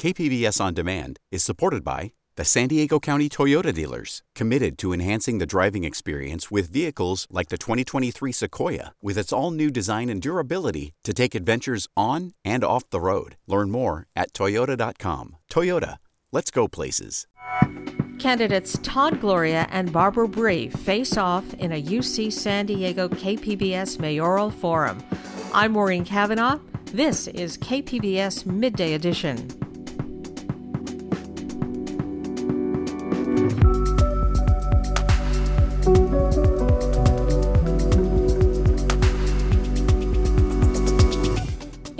KPBS On Demand is supported by the San Diego County Toyota dealers, committed to enhancing the driving experience with vehicles like the 2023 Sequoia, with its all new design and durability to take adventures on and off the road. Learn more at Toyota.com. Toyota, let's go places. Candidates Todd Gloria and Barbara Bry face off in a UC San Diego KPBS mayoral forum. I'm Maureen Cavanaugh. This is KPBS Midday Edition.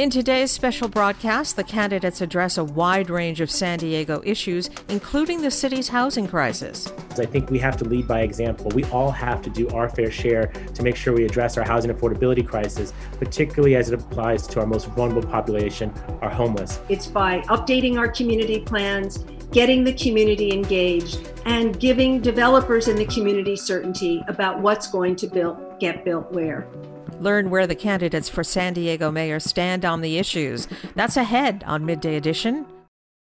In today's special broadcast, the candidates address a wide range of San Diego issues, including the city's housing crisis. I think we have to lead by example. We all have to do our fair share to make sure we address our housing affordability crisis, particularly as it applies to our most vulnerable population, our homeless. It's by updating our community plans, getting the community engaged, and giving developers in the community certainty about what's going to build, get built where. Learn where the candidates for San Diego mayor stand on the issues. That's ahead on Midday Edition.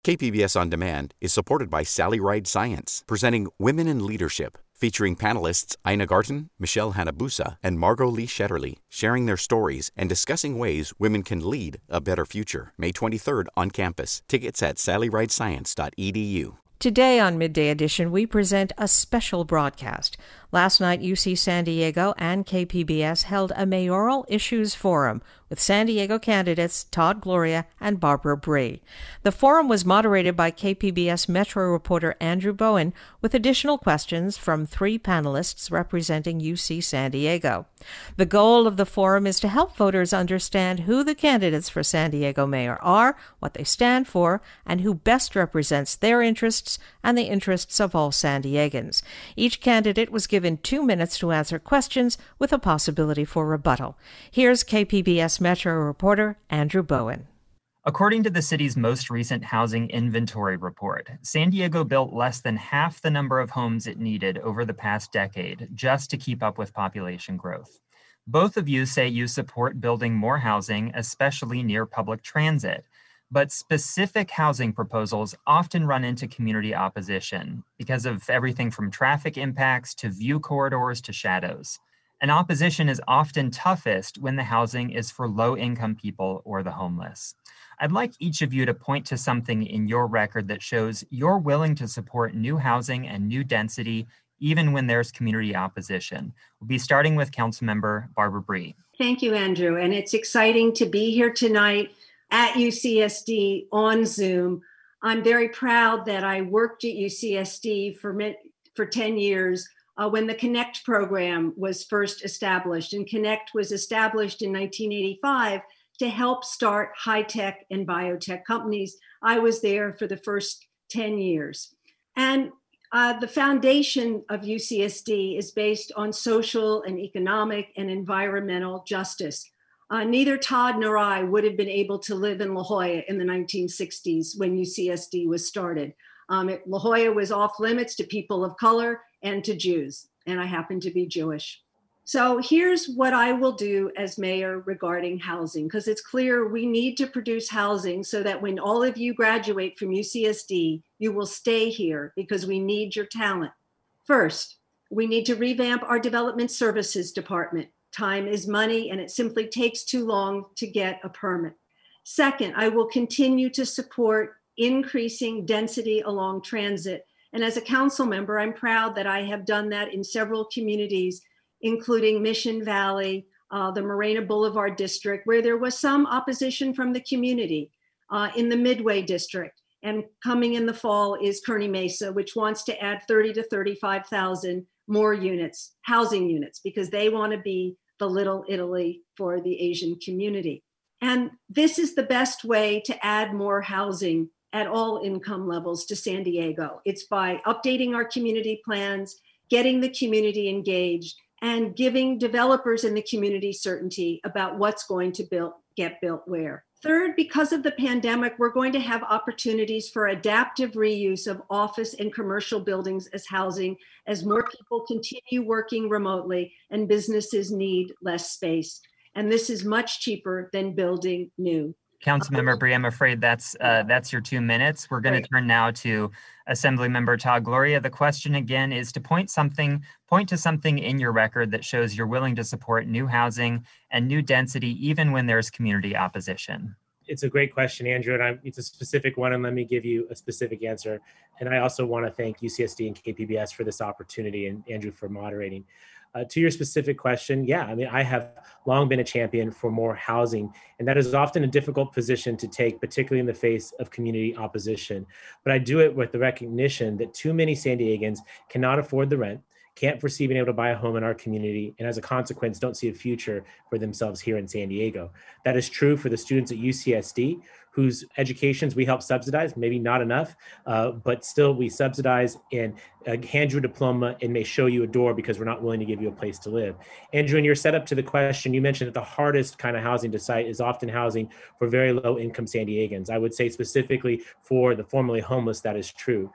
KPBS On Demand is supported by Sally Ride Science, presenting Women in Leadership, featuring panelists Ina Garten, Michelle Hanabusa, and Margot Lee Shetterly, sharing their stories and discussing ways women can lead a better future. May 23rd on campus. Tickets at sallyridescience.edu. Today on Midday Edition, we present a special broadcast. Last night, UC San Diego and KPBS held a mayoral issues forum with San Diego candidates Todd Gloria and Barbara Bry. The forum was moderated by KPBS Metro reporter Andrew Bowen with additional questions from three panelists representing UC San Diego. The goal of the forum is to help voters understand who the candidates for San Diego mayor are, what they stand for, and who best represents their interests and the interests of all San Diegans. Each candidate was given given two minutes to answer questions with a possibility for rebuttal. Here's KPBS Metro reporter Andrew Bowen. According to the city's most recent housing inventory report, San Diego built less than half the number of homes it needed over the past decade just to keep up with population growth. Both of you say you support building more housing, especially near public transit but specific housing proposals often run into community opposition because of everything from traffic impacts to view corridors to shadows. And opposition is often toughest when the housing is for low income people or the homeless. I'd like each of you to point to something in your record that shows you're willing to support new housing and new density even when there's community opposition. We'll be starting with Councilmember Barbara Bry. Thank you, Andrew. And it's exciting to be here tonight at UCSD on Zoom. I'm very proud that I worked at UCSD for, for 10 years uh, when the Connect program was first established. And Connect was established in 1985 to help start high tech and biotech companies. I was there for the first 10 years. And uh, the foundation of UCSD is based on social and economic and environmental justice. Uh, neither Todd nor I would have been able to live in La Jolla in the 1960s when UCSD was started. Um, it, La Jolla was off limits to people of color and to Jews, and I happen to be Jewish. So here's what I will do as mayor regarding housing, because it's clear we need to produce housing so that when all of you graduate from UCSD, you will stay here because we need your talent. First, we need to revamp our development services department time is money and it simply takes too long to get a permit. Second, I will continue to support increasing density along transit. And as a council member, I'm proud that I have done that in several communities, including Mission Valley, uh, the Morena Boulevard district, where there was some opposition from the community, uh, in the Midway district. And coming in the fall is Kearny Mesa, which wants to add 30 to 35,000 more units, housing units, because they want to be the Little Italy for the Asian community. And this is the best way to add more housing at all income levels to San Diego. It's by updating our community plans, getting the community engaged, and giving developers in the community certainty about what's going to build, get built where. Third, because of the pandemic, we're going to have opportunities for adaptive reuse of office and commercial buildings as housing as more people continue working remotely and businesses need less space. And this is much cheaper than building new. Councilmember Bry, I'm afraid that's uh, that's your two minutes. We're going to turn now to Assemblymember Todd Gloria. The question again is to point something, point to something in your record that shows you're willing to support new housing and new density, even when there's community opposition. It's a great question, Andrew, and I, it's a specific one, and let me give you a specific answer. And I also want to thank UCSD and KPBS for this opportunity, and Andrew for moderating. Uh, to your specific question, yeah, I mean, I have long been a champion for more housing, and that is often a difficult position to take, particularly in the face of community opposition. But I do it with the recognition that too many San Diegans cannot afford the rent, can't foresee being able to buy a home in our community, and as a consequence, don't see a future for themselves here in San Diego. That is true for the students at UCSD, whose educations we help subsidize, maybe not enough, uh, but still we subsidize and uh, hand you a diploma and may show you a door because we're not willing to give you a place to live. Andrew, in your setup to the question, you mentioned that the hardest kind of housing to site is often housing for very low income San Diegans. I would say specifically for the formerly homeless, that is true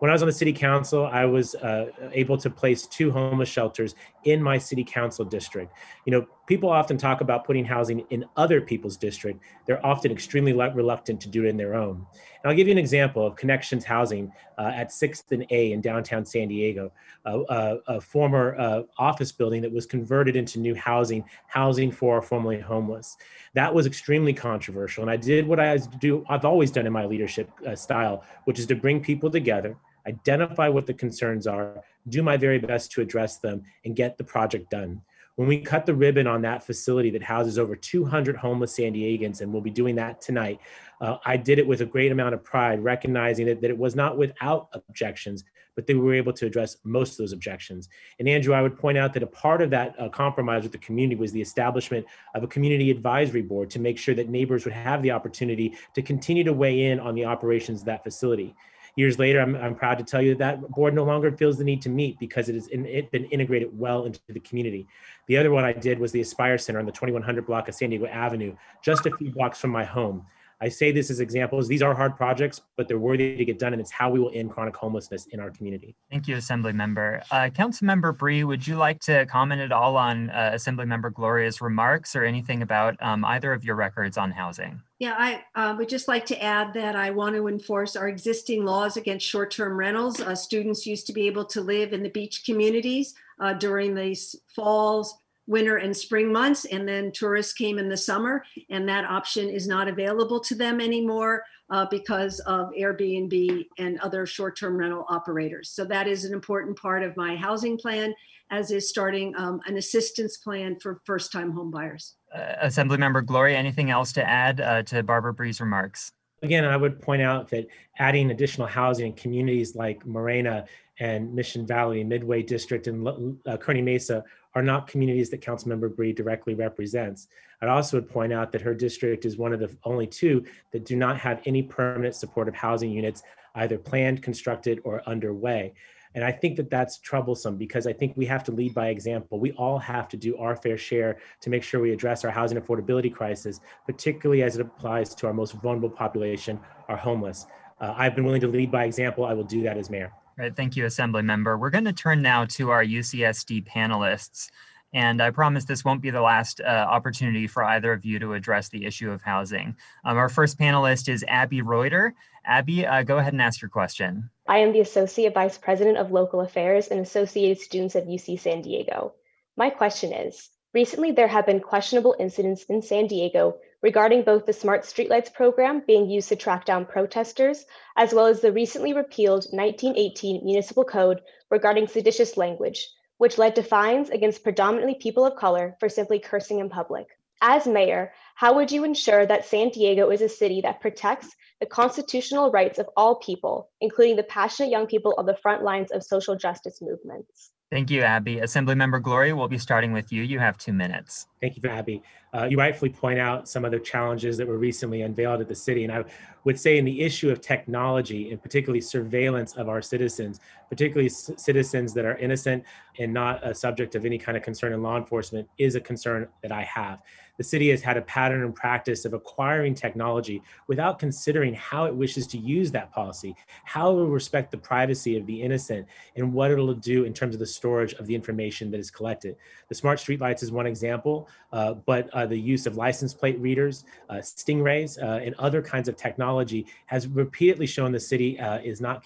when I was on the city council, I was uh, able to place two homeless shelters in my city council district. You know, people often talk about putting housing in other people's district. They're often extremely reluctant to do it in their own. And I'll give you an example of Connections Housing uh, at 6th and A in downtown San Diego, uh, uh, a former uh, office building that was converted into new housing, housing for our formerly homeless. That was extremely controversial. And I did what I do, I've always done in my leadership style, which is to bring people together identify what the concerns are, do my very best to address them, and get the project done. When we cut the ribbon on that facility that houses over 200 homeless San Diegans, and we'll be doing that tonight, uh, I did it with a great amount of pride, recognizing that, that it was not without objections, but they were able to address most of those objections. And Andrew, I would point out that a part of that uh, compromise with the community was the establishment of a community advisory board to make sure that neighbors would have the opportunity to continue to weigh in on the operations of that facility years later, I'm, I'm proud to tell you that, that board no longer feels the need to meet because it has in, it been integrated well into the community. The other one I did was the Aspire Center on the 2100 block of San Diego Avenue, just a few blocks from my home. I say this as examples. These are hard projects, but they're worthy to get done, and it's how we will end chronic homelessness in our community. Thank you, Assembly Member. Uh, Council Member Bry, would you like to comment at all on uh, Assembly Member Gloria's remarks or anything about um, either of your records on housing? Yeah, I uh, would just like to add that I want to enforce our existing laws against short-term rentals. Uh, students used to be able to live in the beach communities uh, during these falls, winter and spring months, and then tourists came in the summer, and that option is not available to them anymore uh, because of Airbnb and other short-term rental operators. So that is an important part of my housing plan, as is starting um, an assistance plan for first-time homebuyers. Uh, Assemblymember Gloria, anything else to add uh, to Barbara Bry's remarks? Again, I would point out that adding additional housing in communities like Morena and Mission Valley, Midway District, and uh, Kearny Mesa are not communities that Councilmember Bry directly represents. I'd also would point out that her district is one of the only two that do not have any permanent supportive housing units either planned, constructed, or underway. And I think that that's troublesome because I think we have to lead by example. We all have to do our fair share to make sure we address our housing affordability crisis, particularly as it applies to our most vulnerable population, our homeless. Uh, I've been willing to lead by example. I will do that as mayor. Right, thank you, Assembly Member. We're going to turn now to our UCSD panelists. And I promise this won't be the last uh, opportunity for either of you to address the issue of housing. Um, our first panelist is Abby Reuter. Abby, uh, go ahead and ask your question. I am the Associate Vice President of Local Affairs and Associated Students at UC San Diego. My question is Recently, there have been questionable incidents in San Diego regarding both the Smart Streetlights program being used to track down protesters, as well as the recently repealed 1918 Municipal Code regarding seditious language, which led to fines against predominantly people of color for simply cursing in public. As mayor, how would you ensure that San Diego is a city that protects the constitutional rights of all people, including the passionate young people on the front lines of social justice movements? Thank you, Abby. Assemblymember Gloria, we'll be starting with you. You have two minutes. Thank you, Abby. Uh, you rightfully point out some of the challenges that were recently unveiled at the city. And I would say in the issue of technology and particularly surveillance of our citizens, particularly c- citizens that are innocent and not a subject of any kind of concern in law enforcement is a concern that I have the city has had a pattern and practice of acquiring technology without considering how it wishes to use that policy, how it will respect the privacy of the innocent, and what it'll do in terms of the storage of the information that is collected. The smart streetlights is one example, uh, but uh, the use of license plate readers, uh, stingrays, uh, and other kinds of technology has repeatedly shown the city uh, is not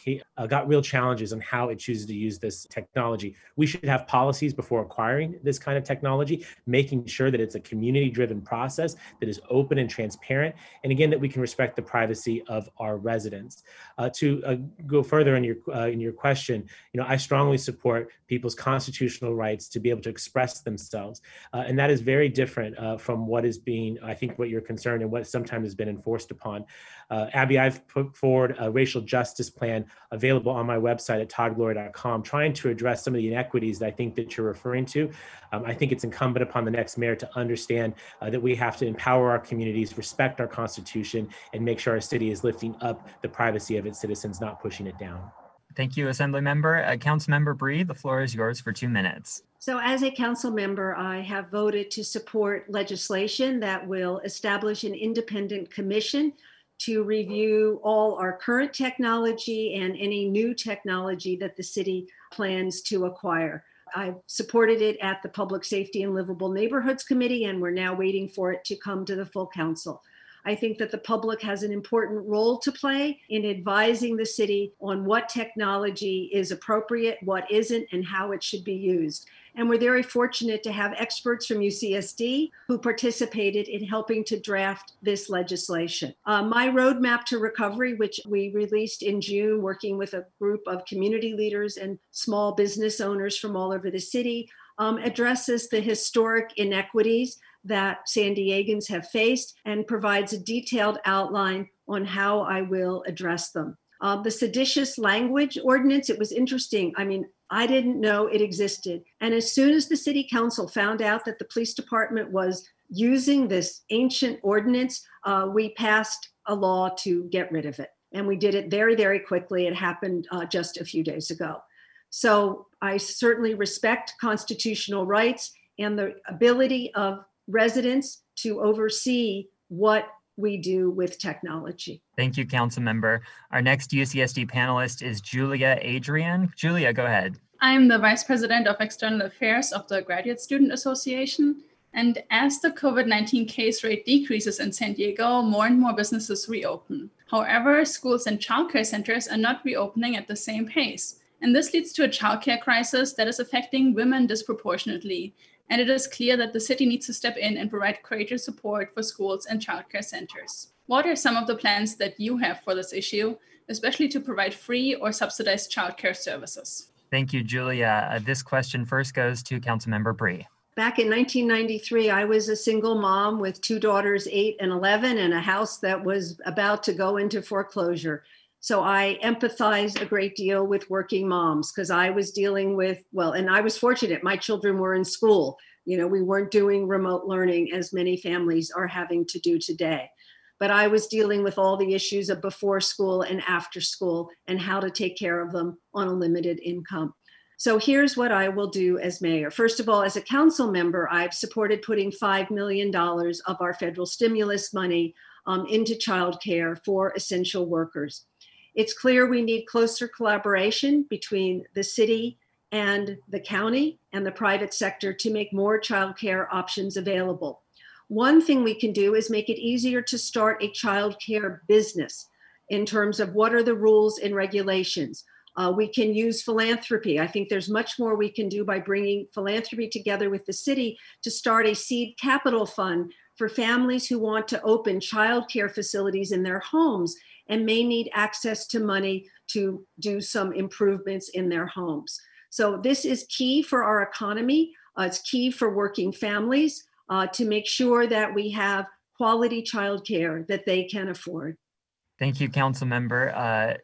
got real challenges on how it chooses to use this technology. We should have policies before acquiring this kind of technology, making sure that it's a community-driven process that is open and transparent, and again that we can respect the privacy of our residents. to go further in your in your question, you know, I strongly support people's constitutional rights to be able to express themselves. Uh, and that is very different uh, from what is being, I think, what you're concerned and what sometimes has been enforced upon. Uh, Abby, I've put forward a racial justice plan available on my website at toddgloria.com, trying to address some of the inequities that I think that you're referring to. Um, I think it's incumbent upon the next mayor to understand uh, that we have to empower our communities, respect our constitution, and make sure our city is lifting up the privacy of its citizens, not pushing it down. Thank you, Assembly Member. Uh, Council Member Bry, the floor is yours for two minutes. So, as a council member, I have voted to support legislation that will establish an independent commission to review all our current technology and any new technology that the city plans to acquire. I've supported it at the Public Safety and Livable Neighborhoods Committee, and we're now waiting for it to come to the full council. I think that the public has an important role to play in advising the city on what technology is appropriate, what isn't, and how it should be used. And we're very fortunate to have experts from UCSD who participated in helping to draft this legislation. Uh, my roadmap to recovery, which we released in June, working with a group of community leaders and small business owners from all over the city, um, addresses the historic inequities that San Diegans have faced and provides a detailed outline on how I will address them. Uh, the seditious language ordinance, it was interesting. I mean, I didn't know it existed. And as soon as the city council found out that the police department was using this ancient ordinance, uh, we passed a law to get rid of it. And we did it very, very quickly. It happened uh, just a few days ago. So I certainly respect constitutional rights and the ability of residents to oversee what we do with technology. Thank you, Council Member. Our next UCSD panelist is Julia Adrian. Julia, go ahead. I'm the Vice President of External Affairs of the Graduate Student Association. And as the COVID 19 case rate decreases in San Diego, more and more businesses reopen. However, schools and childcare centers are not reopening at the same pace. And this leads to a childcare crisis that is affecting women disproportionately and it is clear that the city needs to step in and provide greater support for schools and childcare centers. What are some of the plans that you have for this issue, especially to provide free or subsidized childcare services? Thank you, Julia. Uh, this question first goes to Councilmember Bry. Back in 1993, I was a single mom with two daughters, eight and 11, and a house that was about to go into foreclosure. So I empathize a great deal with working moms because I was dealing with, well, and I was fortunate, my children were in school. You know, we weren't doing remote learning as many families are having to do today. But I was dealing with all the issues of before school and after school and how to take care of them on a limited income. So here's what I will do as mayor. First of all, as a council member, I've supported putting $5 million of our federal stimulus money um, into childcare for essential workers. It's clear we need closer collaboration between the city and the county and the private sector to make more childcare options available. One thing we can do is make it easier to start a childcare business in terms of what are the rules and regulations. Uh, we can use philanthropy. I think there's much more we can do by bringing philanthropy together with the city to start a seed capital fund for families who want to open childcare facilities in their homes and may need access to money to do some improvements in their homes. So, this is key for our economy. Uh, it's key for working families uh, to make sure that we have quality childcare that they can afford. Thank you, Council Member. Uh,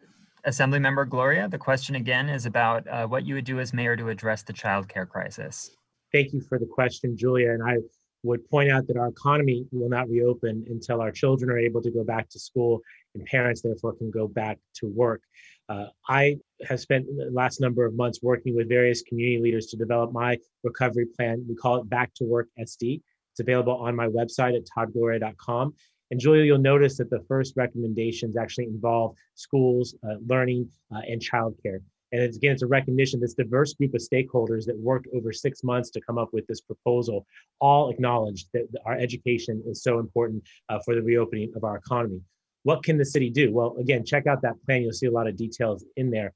Assembly Member Gloria, the question again is about uh, what you would do as mayor to address the childcare crisis. Thank you for the question, Julia. And I would point out that our economy will not reopen until our children are able to go back to school and parents therefore can go back to work. Uh, I have spent the last number of months working with various community leaders to develop my recovery plan. We call it Back to Work SD. It's available on my website at toddgloria.com. And Julia, you'll notice that the first recommendations actually involve schools, uh, learning, uh, and childcare. And it's, again, it's a recognition this diverse group of stakeholders that worked over six months to come up with this proposal all acknowledged that our education is so important uh, for the reopening of our economy. What can the city do? Well, again, check out that plan. You'll see a lot of details in there.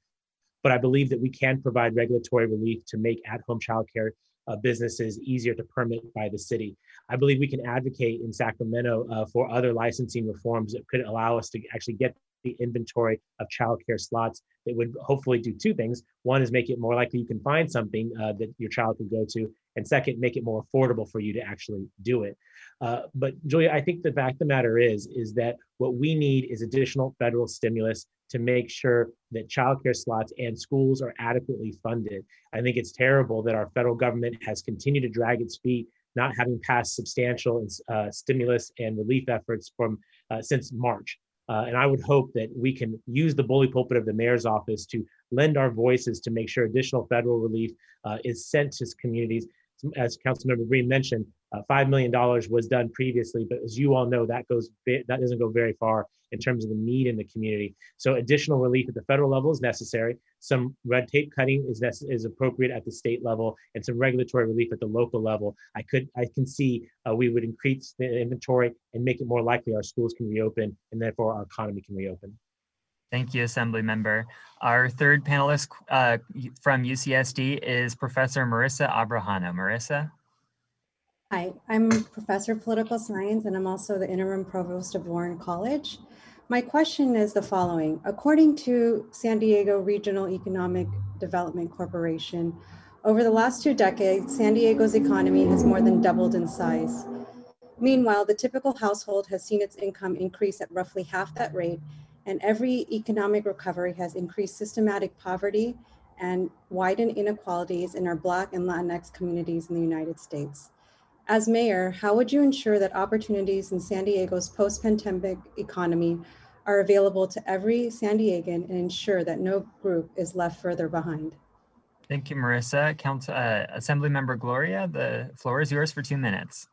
But I believe that we can provide regulatory relief to make at home childcare uh, businesses easier to permit by the city. I believe we can advocate in Sacramento uh, for other licensing reforms that could allow us to actually get the inventory of childcare slots that would hopefully do two things. One is make it more likely you can find something uh, that your child can go to, and second, make it more affordable for you to actually do it. Uh, but Julia, I think the fact of the matter is, is that what we need is additional federal stimulus to make sure that childcare slots and schools are adequately funded. I think it's terrible that our federal government has continued to drag its feet, not having passed substantial uh, stimulus and relief efforts from uh, since March. Uh, and I would hope that we can use the bully pulpit of the mayor's office to lend our voices to make sure additional federal relief uh, is sent to communities. As Councilmember Breen mentioned, uh, $5 million was done previously, but as you all know, that goes that doesn't go very far in terms of the need in the community. So additional relief at the federal level is necessary. Some red tape cutting is is appropriate at the state level, and some regulatory relief at the local level. I could I can see uh, we would increase the inventory and make it more likely our schools can reopen, and therefore our economy can reopen. Thank you, Assembly Member. Our third panelist uh, from UCSD is Professor Marissa Abrajano. Marissa? Hi, I'm Professor of Political Science and I'm also the Interim Provost of Warren College. My question is the following. According to San Diego Regional Economic Development Corporation, over the last two decades, San Diego's economy has more than doubled in size. Meanwhile, the typical household has seen its income increase at roughly half that rate, and every economic recovery has increased systematic poverty and widened inequalities in our Black and Latinx communities in the United States. As mayor, how would you ensure that opportunities in San Diego's post-pandemic economy are available to every San Diegan and ensure that no group is left further behind? Thank you, Marissa. Council, uh, Assembly Member Gloria, the floor is yours for two minutes.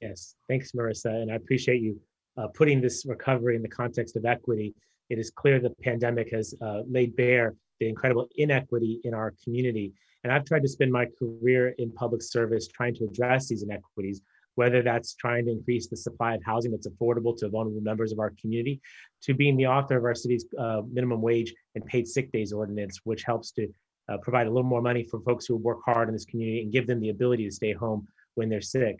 Yes, thanks, Marissa. And I appreciate you uh, putting this recovery in the context of equity. It is clear the pandemic has uh, laid bare the incredible inequity in our community and I've tried to spend my career in public service trying to address these inequities, whether that's trying to increase the supply of housing that's affordable to vulnerable members of our community, to being the author of our city's uh, minimum wage and paid sick days ordinance, which helps to uh, provide a little more money for folks who work hard in this community and give them the ability to stay home when they're sick.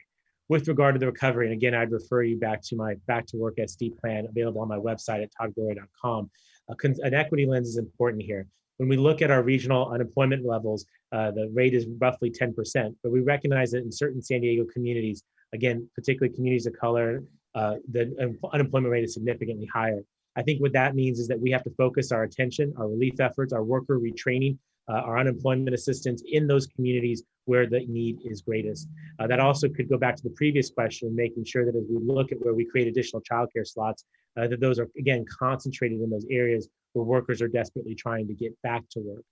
With regard to the recovery, and again, I'd refer you back to my back to work SD plan available on my website at toddgloria.com. an equity lens is important here. When we look at our regional unemployment levels, uh, the rate is roughly 10%, but we recognize that in certain San Diego communities, again, particularly communities of color, uh, the unemployment rate is significantly higher. I think what that means is that we have to focus our attention, our relief efforts, our worker retraining, uh, our unemployment assistance in those communities where the need is greatest. Uh, that also could go back to the previous question, making sure that as we look at where we create additional childcare slots, uh, that those are again concentrated in those areas where workers are desperately trying to get back to work.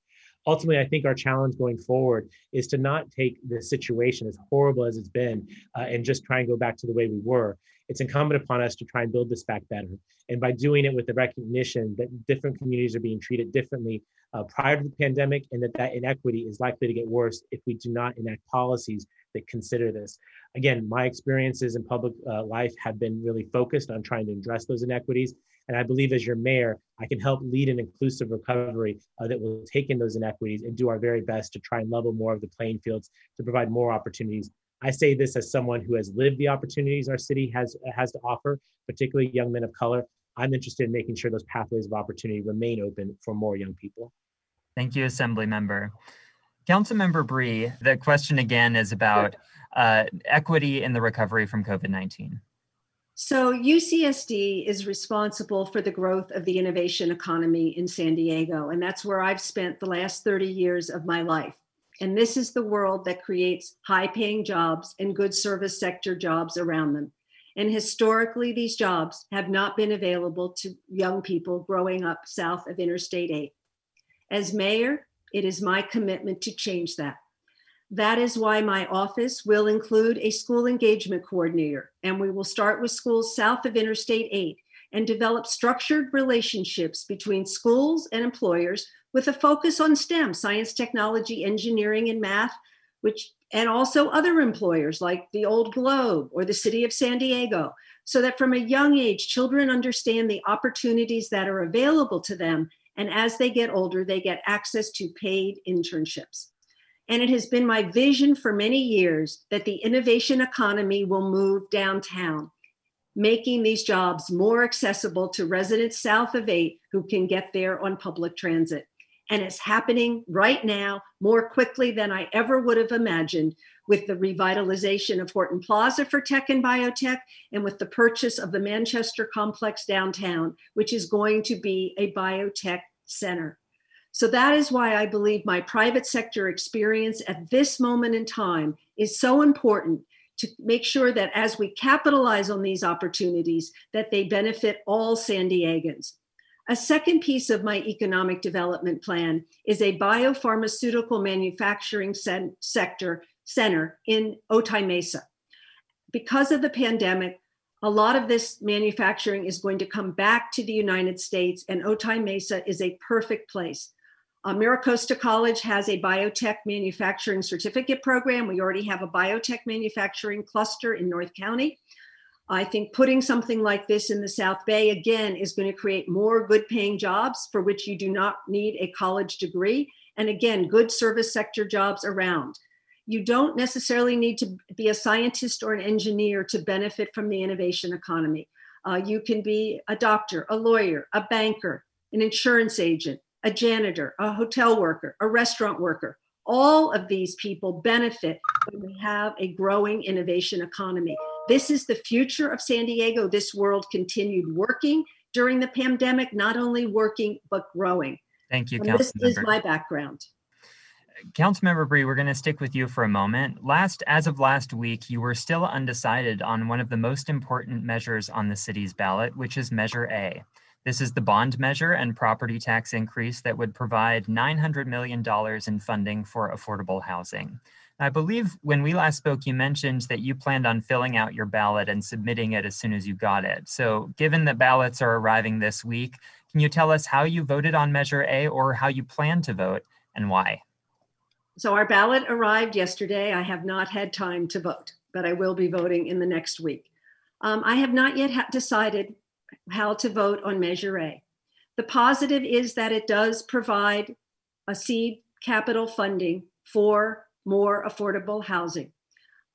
Ultimately, I think our challenge going forward is to not take the situation as horrible as it's been uh, and just try and go back to the way we were. It's incumbent upon us to try and build this back better. And by doing it with the recognition that different communities are being treated differently uh, prior to the pandemic and that that inequity is likely to get worse if we do not enact policies that consider this. Again, my experiences in public uh, life have been really focused on trying to address those inequities. And I believe as your mayor, I can help lead an inclusive recovery uh, that will take in those inequities and do our very best to try and level more of the playing fields to provide more opportunities. I say this as someone who has lived the opportunities our city has, has to offer, particularly young men of color. I'm interested in making sure those pathways of opportunity remain open for more young people. Thank you, Assembly Member. Councilmember Bry, the question again is about uh, equity in the recovery from COVID-19. So UCSD is responsible for the growth of the innovation economy in San Diego, and that's where I've spent the last 30 years of my life. And this is the world that creates high paying jobs and good service sector jobs around them. And historically, these jobs have not been available to young people growing up south of Interstate 8. As mayor, it is my commitment to change that. That is why my office will include a school engagement coordinator, and we will start with schools south of Interstate 8 and develop structured relationships between schools and employers with a focus on STEM, science, technology, engineering, and math, which and also other employers like the Old Globe or the City of San Diego, so that from a young age, children understand the opportunities that are available to them. And as they get older, they get access to paid internships. And it has been my vision for many years that the innovation economy will move downtown, making these jobs more accessible to residents south of 8 who can get there on public transit and it's happening right now more quickly than I ever would have imagined with the revitalization of Horton Plaza for tech and biotech and with the purchase of the Manchester complex downtown, which is going to be a biotech center. So that is why I believe my private sector experience at this moment in time is so important to make sure that as we capitalize on these opportunities that they benefit all San Diegans. A second piece of my economic development plan is a biopharmaceutical manufacturing sector center in Otay Mesa. Because of the pandemic, a lot of this manufacturing is going to come back to the United States, and Otay Mesa is a perfect place. Uh, MiraCosta College has a biotech manufacturing certificate program. We already have a biotech manufacturing cluster in North County. I think putting something like this in the South Bay again is going to create more good paying jobs for which you do not need a college degree. And again, good service sector jobs around. You don't necessarily need to be a scientist or an engineer to benefit from the innovation economy. Uh, you can be a doctor, a lawyer, a banker, an insurance agent, a janitor, a hotel worker, a restaurant worker. All of these people benefit when we have a growing innovation economy. This is the future of San Diego. This world continued working during the pandemic, not only working, but growing. Thank you, Councilmember. This is my background. Councilmember Bry, we're going to stick with you for a moment. Last, as of last week, you were still undecided on one of the most important measures on the city's ballot, which is Measure A. This is the bond measure and property tax increase that would provide $900 million in funding for affordable housing. I believe when we last spoke, you mentioned that you planned on filling out your ballot and submitting it as soon as you got it. So, given that ballots are arriving this week, can you tell us how you voted on Measure A or how you plan to vote and why? So, our ballot arrived yesterday. I have not had time to vote, but I will be voting in the next week. Um, I have not yet ha- decided how to vote on Measure A. The positive is that it does provide a seed capital funding for more affordable housing.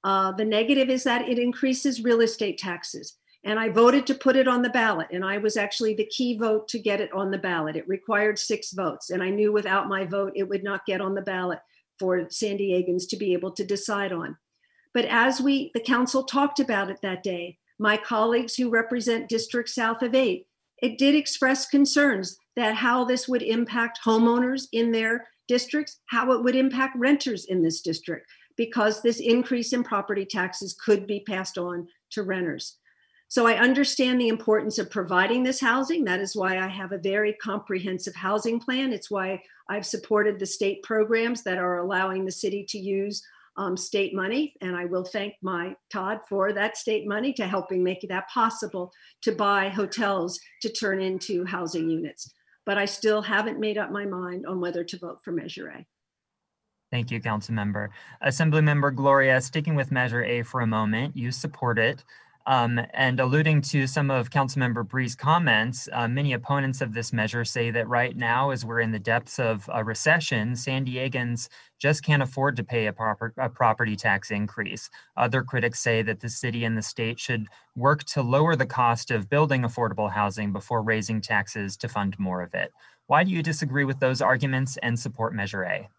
Uh, the negative is that it increases real estate taxes. And I voted to put it on the ballot, and I was actually the key vote to get it on the ballot. It required six votes, and I knew without my vote it would not get on the ballot for San Diegans to be able to decide on. But as we, the council talked about it that day, my colleagues who represent District South of 8, it did express concerns that how this would impact homeowners in their districts, how it would impact renters in this district, because this increase in property taxes could be passed on to renters. So I understand the importance of providing this housing. That is why I have a very comprehensive housing plan. It's why I've supported the state programs that are allowing the city to use um, state money. And I will thank my Todd for that state money to helping make that possible to buy hotels to turn into housing units. But I still haven't made up my mind on whether to vote for Measure A. Thank you, Council Member. Assembly Member Gloria, sticking with Measure A for a moment, you support it. Um, and alluding to some of Councilmember Bry's comments, uh, many opponents of this measure say that right now, as we're in the depths of a recession, San Diegans just can't afford to pay a, proper, a property tax increase. Other critics say that the city and the state should work to lower the cost of building affordable housing before raising taxes to fund more of it. Why do you disagree with those arguments and support Measure A?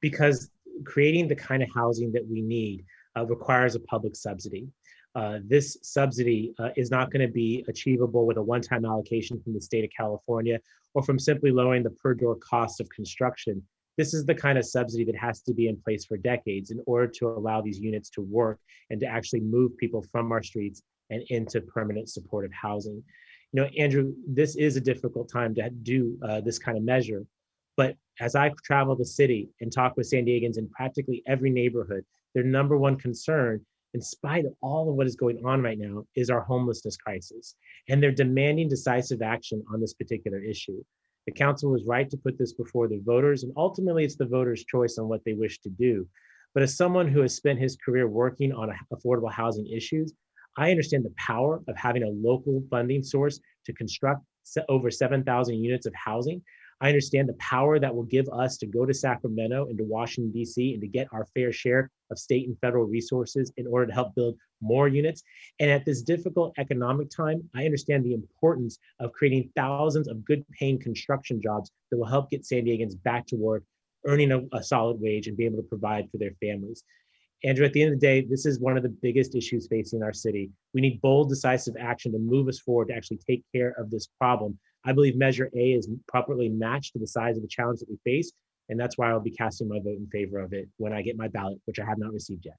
Because creating the kind of housing that we need uh, requires a public subsidy. Uh, this subsidy uh, is not going to be achievable with a one-time allocation from the state of California or from simply lowering the per door cost of construction. This is the kind of subsidy that has to be in place for decades in order to allow these units to work and to actually move people from our streets and into permanent supportive housing. You know, Andrew, this is a difficult time to do uh, this kind of measure. But as I travel the city and talk with San Diegans in practically every neighborhood, their number one concern in spite of all of what is going on right now, is our homelessness crisis. And they're demanding decisive action on this particular issue. The council was right to put this before the voters, and ultimately it's the voters' choice on what they wish to do. But as someone who has spent his career working on affordable housing issues, I understand the power of having a local funding source to construct over 7,000 units of housing. I understand the power that will give us to go to Sacramento and to Washington, D.C., and to get our fair share of state and federal resources in order to help build more units. And at this difficult economic time, I understand the importance of creating thousands of good paying construction jobs that will help get San Diegans back to work, earning a, a solid wage, and be able to provide for their families. Andrew, at the end of the day, this is one of the biggest issues facing our city. We need bold, decisive action to move us forward to actually take care of this problem I believe Measure A is properly matched to the size of the challenge that we face. And that's why I'll be casting my vote in favor of it when I get my ballot, which I have not received yet.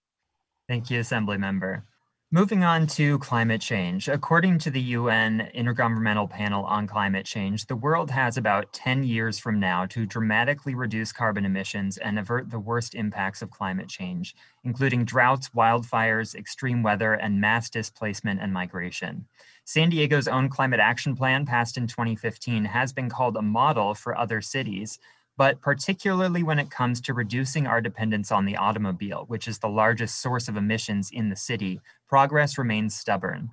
Thank you, Assembly Member. Moving on to climate change. According to the UN Intergovernmental Panel on Climate Change, the world has about 10 years from now to dramatically reduce carbon emissions and avert the worst impacts of climate change, including droughts, wildfires, extreme weather, and mass displacement and migration. San Diego's own climate action plan, passed in 2015, has been called a model for other cities, but particularly when it comes to reducing our dependence on the automobile, which is the largest source of emissions in the city, progress remains stubborn.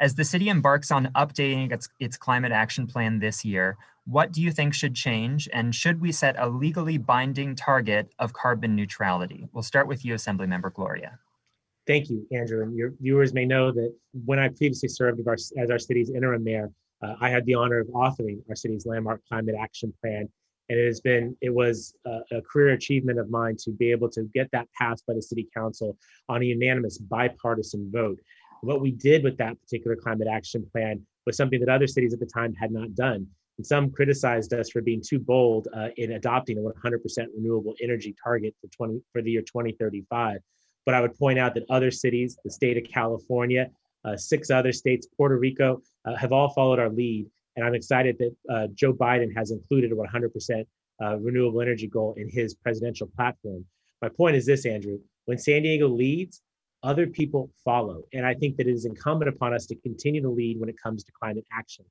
As the city embarks on updating its, its climate action plan this year, what do you think should change? And should we set a legally binding target of carbon neutrality? We'll start with you, Assemblymember Gloria. Thank you, Andrew. And your viewers may know that when I previously served as our city's interim mayor, uh, I had the honor of authoring our city's landmark climate action plan. And it has been, it was a, a career achievement of mine to be able to get that passed by the city council on a unanimous bipartisan vote. What we did with that particular climate action plan was something that other cities at the time had not done. And some criticized us for being too bold uh, in adopting a 100% renewable energy target for 20 for the year 2035. But I would point out that other cities, the state of California, uh, six other states, Puerto Rico, uh, have all followed our lead. And I'm excited that uh, Joe Biden has included a 100% uh, renewable energy goal in his presidential platform. My point is this, Andrew when San Diego leads, other people follow. And I think that it is incumbent upon us to continue to lead when it comes to climate action.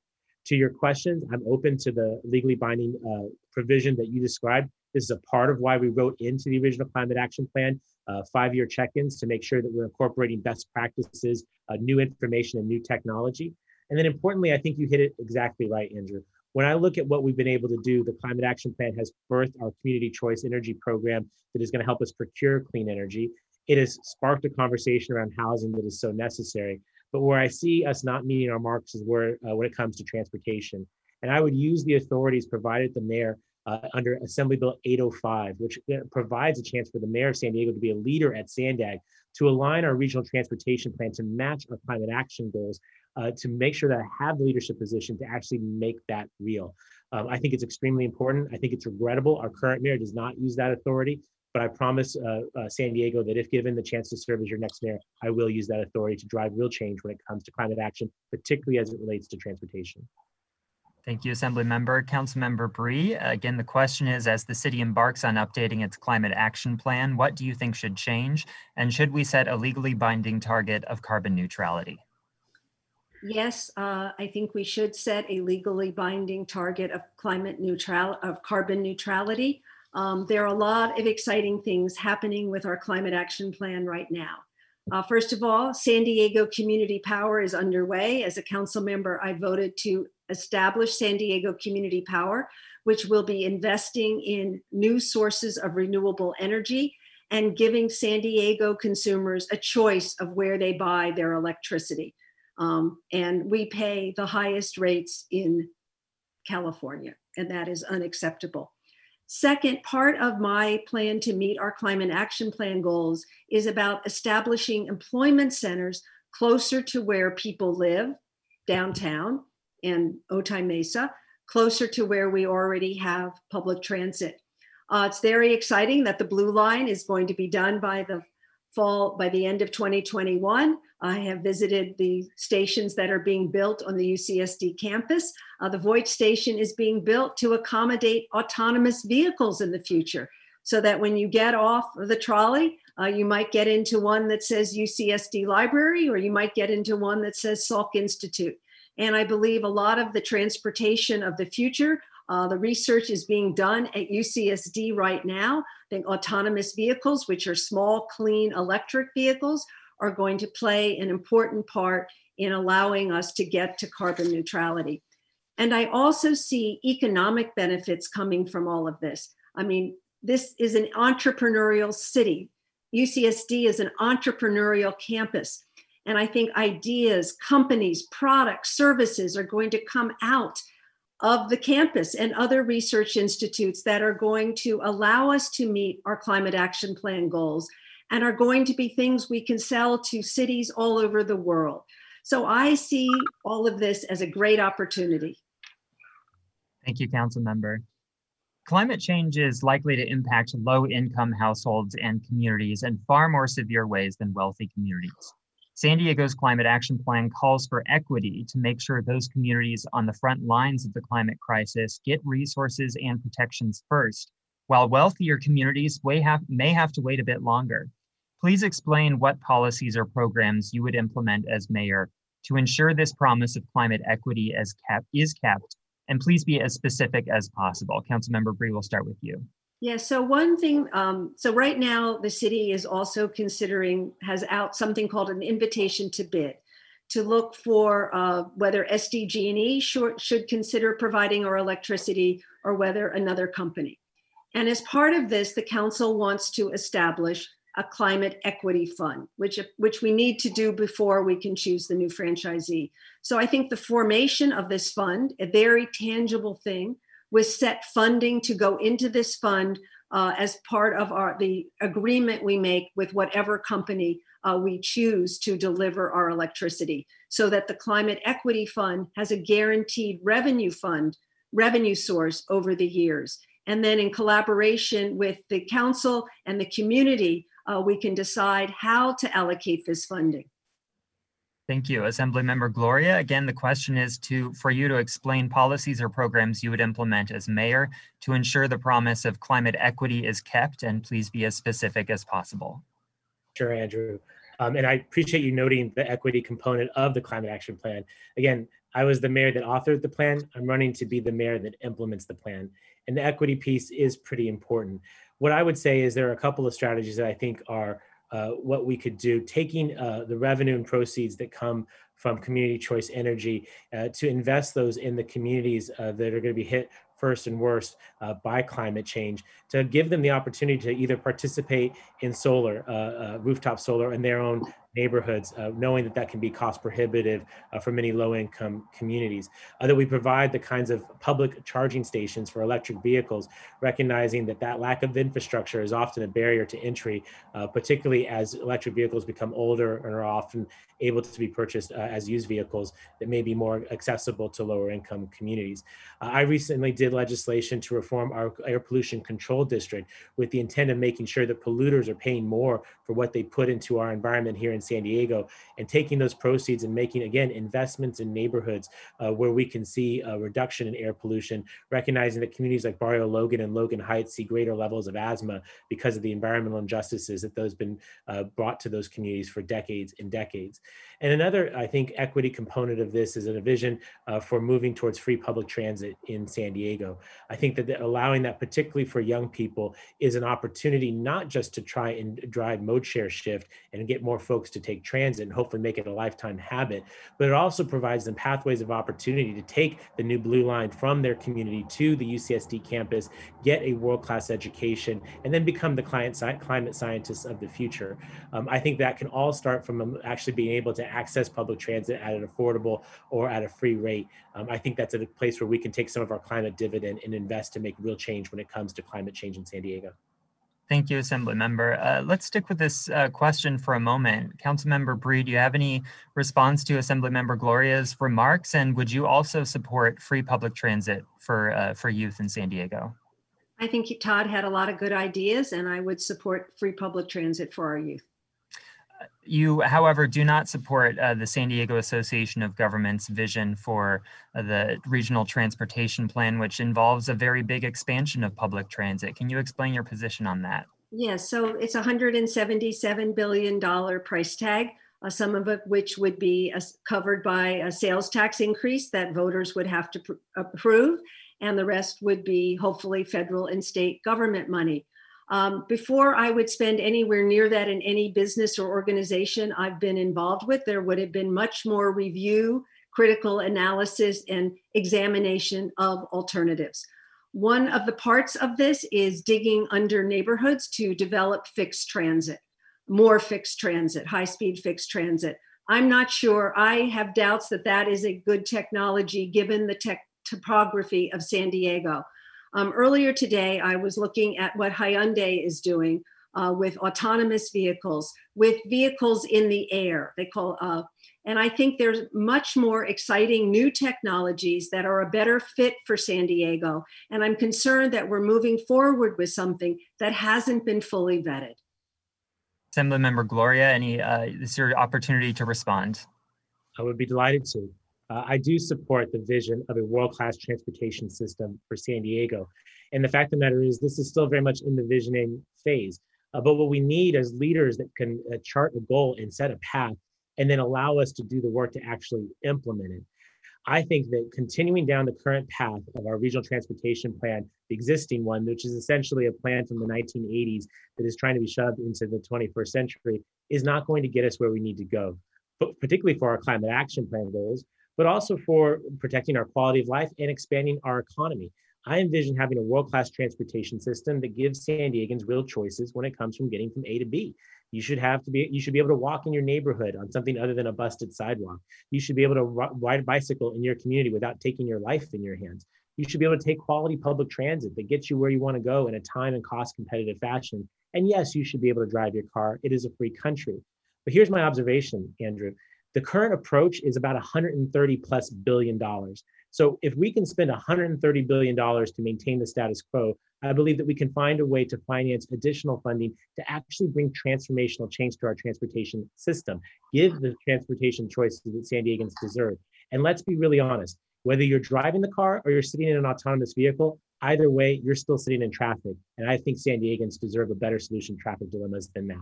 To your questions, I'm open to the legally binding uh, provision that you described. This is a part of why we wrote into the original climate action plan uh, five-year check-ins to make sure that we're incorporating best practices, uh, new information, and new technology. And then importantly, I think you hit it exactly right, Andrew. When I look at what we've been able to do, the Climate Action Plan has birthed our Community Choice Energy Program that is going to help us procure clean energy. It has sparked a conversation around housing that is so necessary. But where I see us not meeting our marks is where uh, when it comes to transportation. And I would use the authorities provided the mayor uh, under Assembly Bill 805, which uh, provides a chance for the mayor of San Diego to be a leader at Sandag to align our regional transportation plan to match our climate action goals, uh, to make sure that I have the leadership position to actually make that real. Um, I think it's extremely important. I think it's regrettable. Our current mayor does not use that authority, but I promise uh, uh, San Diego that if given the chance to serve as your next mayor, I will use that authority to drive real change when it comes to climate action, particularly as it relates to transportation. Thank you, Assembly Member. Council Member Bry, again, the question is, as the city embarks on updating its climate action plan, what do you think should change? And should we set a legally binding target of carbon neutrality? Yes, uh, I think we should set a legally binding target of climate neutral of carbon neutrality. Um, there are a lot of exciting things happening with our climate action plan right now. Uh, first of all, San Diego Community Power is underway. As a council member, I voted to establish San Diego Community Power, which will be investing in new sources of renewable energy and giving San Diego consumers a choice of where they buy their electricity. Um, and we pay the highest rates in California, and that is unacceptable. Second part of my plan to meet our climate action plan goals is about establishing employment centers closer to where people live downtown and Otay Mesa, closer to where we already have public transit. Uh, it's very exciting that the Blue Line is going to be done by the fall, by the end of 2021. I have visited the stations that are being built on the UCSD campus. Uh, the Voigt station is being built to accommodate autonomous vehicles in the future so that when you get off the trolley, Uh, you might get into one that says UCSD Library, or you might get into one that says Salk Institute. And I believe a lot of the transportation of the future, uh, the research is being done at UCSD right now. I think autonomous vehicles, which are small, clean electric vehicles, are going to play an important part in allowing us to get to carbon neutrality. And I also see economic benefits coming from all of this. I mean, this is an entrepreneurial city. UCSD is an entrepreneurial campus. And I think ideas, companies, products, services are going to come out of the campus and other research institutes that are going to allow us to meet our climate action plan goals and are going to be things we can sell to cities all over the world. So I see all of this as a great opportunity. Thank you, Council Member. Climate change is likely to impact low income households and communities in far more severe ways than wealthy communities. San Diego's climate action plan calls for equity to make sure those communities on the front lines of the climate crisis get resources and protections first, while wealthier communities may have to wait a bit longer. Please explain what policies or programs you would implement as mayor to ensure this promise of climate equity as kept, is kept and please be as specific as possible. Councilmember Bry, we'll start with you. Yeah, so one thing, um, so right now the city is also considering, has out something called an invitation to bid to look for uh, whether SDG&E should, should consider providing our electricity or whether another company. And as part of this, the council wants to establish a climate equity fund, which, which we need to do before we can choose the new franchisee. So I think the formation of this fund, a very tangible thing, was set funding to go into this fund uh, as part of our the agreement we make with whatever company uh, we choose to deliver our electricity, so that the climate equity fund has a guaranteed revenue fund revenue source over the years. And then in collaboration with the council and the community, uh, we can decide how to allocate this funding. Thank you. Assemblymember Gloria, again, the question is to for you to explain policies or programs you would implement as mayor to ensure the promise of climate equity is kept, and please be as specific as possible. Sure, Andrew. Um, and I appreciate you noting the equity component of the climate action plan. Again, I was the mayor that authored the plan. I'm running to be the mayor that implements the plan. And the equity piece is pretty important what I would say is there are a couple of strategies that I think are uh, what we could do, taking uh, the revenue and proceeds that come from community choice energy uh, to invest those in the communities uh, that are going to be hit first and worst uh, by climate change, to give them the opportunity to either participate in solar, rooftop solar in their own neighborhoods, uh, knowing that that can be cost prohibitive uh, for many low income communities. Uh, that we provide the kinds of public charging stations for electric vehicles, recognizing that that lack of infrastructure is often a barrier to entry, uh, particularly as electric vehicles become older and are often able to be purchased uh, as used vehicles that may be more accessible to lower income communities. Uh, I recently did legislation to reform our air pollution control district with the intent of making sure that polluters are paying more for what they put into our environment here in San Diego and taking those proceeds and making, again, investments in neighborhoods uh, where we can see a reduction in air pollution, recognizing that communities like Barrio Logan and Logan Heights see greater levels of asthma because of the environmental injustices that those been uh, brought to those communities for decades and decades. And another, I think, equity component of this is a vision uh, for moving towards free public transit in San Diego. I think that allowing that, particularly for young people, is an opportunity not just to try and drive mode share shift and get more folks to take transit and hopefully make it a lifetime habit, but it also provides them pathways of opportunity to take the new blue line from their community to the UCSD campus, get a world-class education, and then become the client, climate scientists of the future. Um, I think that can all start from um, actually being able to access public transit at an affordable or at a free rate. Um, I think that's a place where we can take some of our climate dividend and invest to make real change when it comes to climate change in San Diego. Thank you, Assembly Member. Uh, let's stick with this uh, question for a moment. Councilmember Bry, do you have any response to Assembly Member Gloria's remarks? And would you also support free public transit for, uh, for youth in San Diego? I think Todd had a lot of good ideas, and I would support free public transit for our youth. You, however, do not support uh, the San Diego Association of Governments vision for uh, the regional transportation plan, which involves a very big expansion of public transit. Can you explain your position on that? Yes, yeah, so it's a $177 billion price tag, uh, some of it which would be uh, covered by a sales tax increase that voters would have to pr- approve, and the rest would be hopefully federal and state government money. Um, before I would spend anywhere near that in any business or organization I've been involved with, there would have been much more review, critical analysis, and examination of alternatives. One of the parts of this is digging under neighborhoods to develop fixed transit, more fixed transit, high speed fixed transit. I'm not sure. I have doubts that that is a good technology given the tech topography of San Diego. Um, earlier today, I was looking at what Hyundai is doing uh, with autonomous vehicles, with vehicles in the air. They call, uh, and I think there's much more exciting new technologies that are a better fit for San Diego. And I'm concerned that we're moving forward with something that hasn't been fully vetted. Assemblymember Gloria, any uh, this is your opportunity to respond. I would be delighted to. Uh, I do support the vision of a world-class transportation system for San Diego. And the fact of the matter is, this is still very much in the visioning phase. Uh, but what we need as leaders that can uh, chart a goal and set a path and then allow us to do the work to actually implement it. I think that continuing down the current path of our regional transportation plan, the existing one, which is essentially a plan from the 1980s that is trying to be shoved into the 21st century, is not going to get us where we need to go, but particularly for our climate action plan goals, but also for protecting our quality of life and expanding our economy. I envision having a world-class transportation system that gives San Diegans real choices when it comes from getting from A to B. You should have to be you should be able to walk in your neighborhood on something other than a busted sidewalk. You should be able to ride a bicycle in your community without taking your life in your hands. You should be able to take quality public transit that gets you where you want to go in a time and cost competitive fashion. And yes, you should be able to drive your car. It is a free country. But here's my observation, Andrew. The current approach is about 130 plus billion dollars. So if we can spend 130 billion dollars to maintain the status quo, I believe that we can find a way to finance additional funding to actually bring transformational change to our transportation system, give the transportation choices that San Diegans deserve. And let's be really honest, whether you're driving the car or you're sitting in an autonomous vehicle, either way, you're still sitting in traffic. And I think San Diegans deserve a better solution to traffic dilemmas than now.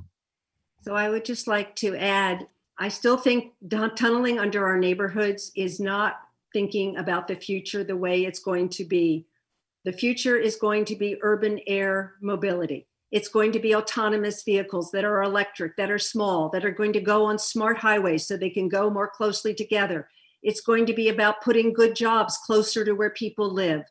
So I would just like to add I still think tunneling under our neighborhoods is not thinking about the future the way it's going to be. The future is going to be urban air mobility. It's going to be autonomous vehicles that are electric, that are small, that are going to go on smart highways so they can go more closely together. It's going to be about putting good jobs closer to where people live.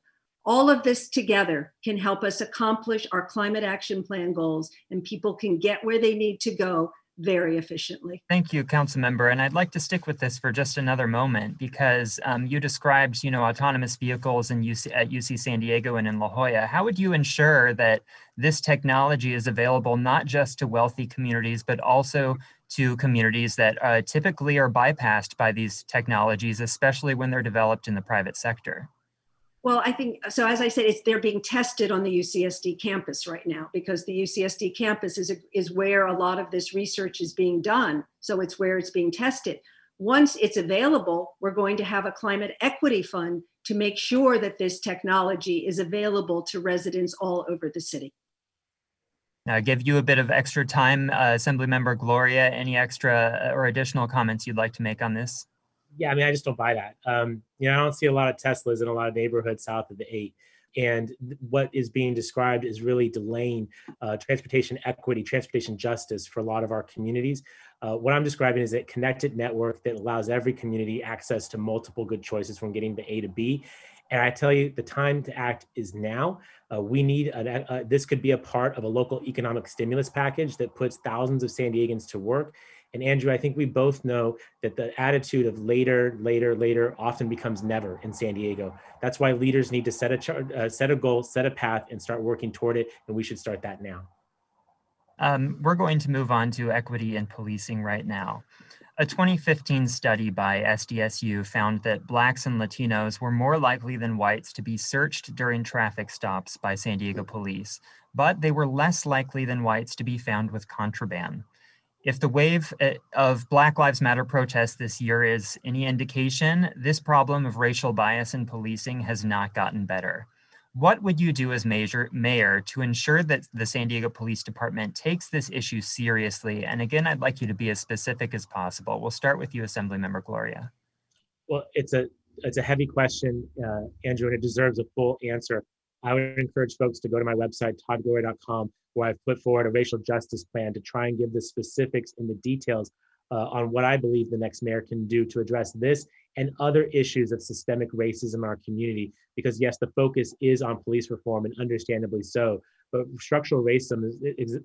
All of this together can help us accomplish our climate action plan goals, and people can get where they need to go very efficiently. Thank you, Council Member. And I'd like to stick with this for just another moment because um, you described, you know, autonomous vehicles in UC, at UC San Diego and in La Jolla. How would you ensure that this technology is available not just to wealthy communities, but also to communities that uh, typically are bypassed by these technologies, especially when they're developed in the private sector? Well, I think so. As I said, it's they're being tested on the UCSD campus right now because the UCSD campus is is where a lot of this research is being done. So it's where it's being tested. Once it's available, we're going to have a climate equity fund to make sure that this technology is available to residents all over the city. Now, give you a bit of extra time, uh, Assembly Member Gloria. Any extra uh, or additional comments you'd like to make on this? Yeah, I mean, I just don't buy that. Um, you know, I don't see a lot of Teslas in a lot of neighborhoods south of the eight. And what is being described is really delaying uh, transportation equity, transportation justice for a lot of our communities. Uh, what I'm describing is a connected network that allows every community access to multiple good choices from getting to A to B. And I tell you, the time to act is now. Uh, we need a, a, this could be a part of a local economic stimulus package that puts thousands of San Diegans to work and Andrew, I think we both know that the attitude of later, later, later often becomes never in San Diego. That's why leaders need to set a uh, set a goal, set a path, and start working toward it. And we should start that now. Um, we're going to move on to equity and policing right now. A 2015 study by SDSU found that Blacks and Latinos were more likely than whites to be searched during traffic stops by San Diego police, but they were less likely than whites to be found with contraband. If the wave eh, of Black Lives Matter protests this year is any indication, this problem of racial bias in policing has not gotten better. What would you do as major, mayor to ensure that the San Diego Police Department takes this issue seriously? And again, I'd like you to be as specific as possible. We'll start with you, Assemblymember Gloria. Well, it's a it's a heavy question, uh, Andrew, and it deserves a full answer. I would encourage folks to go to my website, toddgloria.com, where I've put forward a racial justice plan to try and give the specifics and the details uh, on what I believe the next mayor can do to address this and other issues of systemic racism in our community. Because yes, the focus is on police reform, and understandably so. But structural racism,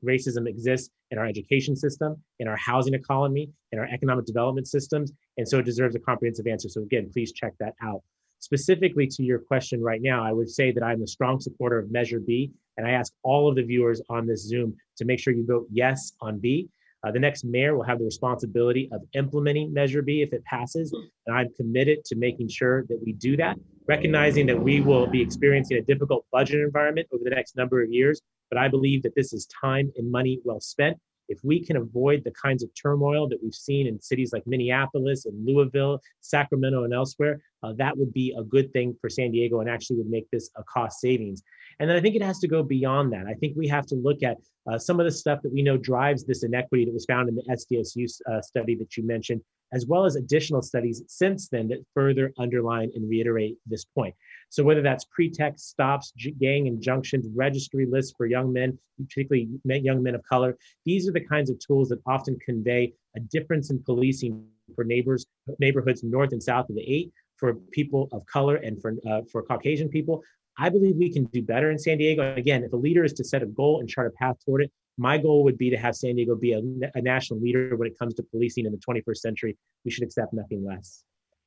racism exists in our education system, in our housing economy, in our economic development systems, and so it deserves a comprehensive answer. So again, please check that out. Specifically to your question right now, I would say that I'm a strong supporter of Measure B, and I ask all of the viewers on this Zoom to make sure you vote yes on B uh, the next mayor will have the responsibility of implementing Measure B if it passes. And I'm committed to making sure that we do that, recognizing that we will be experiencing a difficult budget environment over the next number of years. But I believe that this is time and money well spent. If we can avoid the kinds of turmoil that we've seen in cities like Minneapolis and Louisville, Sacramento, and elsewhere, uh, that would be a good thing for San Diego and actually would make this a cost savings. And then I think it has to go beyond that. I think we have to look at uh, some of the stuff that we know drives this inequity that was found in the SDSU uh, study that you mentioned, as well as additional studies since then that further underline and reiterate this point. So whether that's pretext stops, gang injunctions, registry lists for young men, particularly young men of color, these are the kinds of tools that often convey a difference in policing for neighbors, neighborhoods north and south of the eight, for people of color and for uh, for Caucasian people, I believe we can do better in San Diego. Again, if a leader is to set a goal and chart a path toward it, my goal would be to have San Diego be a, a national leader when it comes to policing in the 21st century. We should accept nothing less.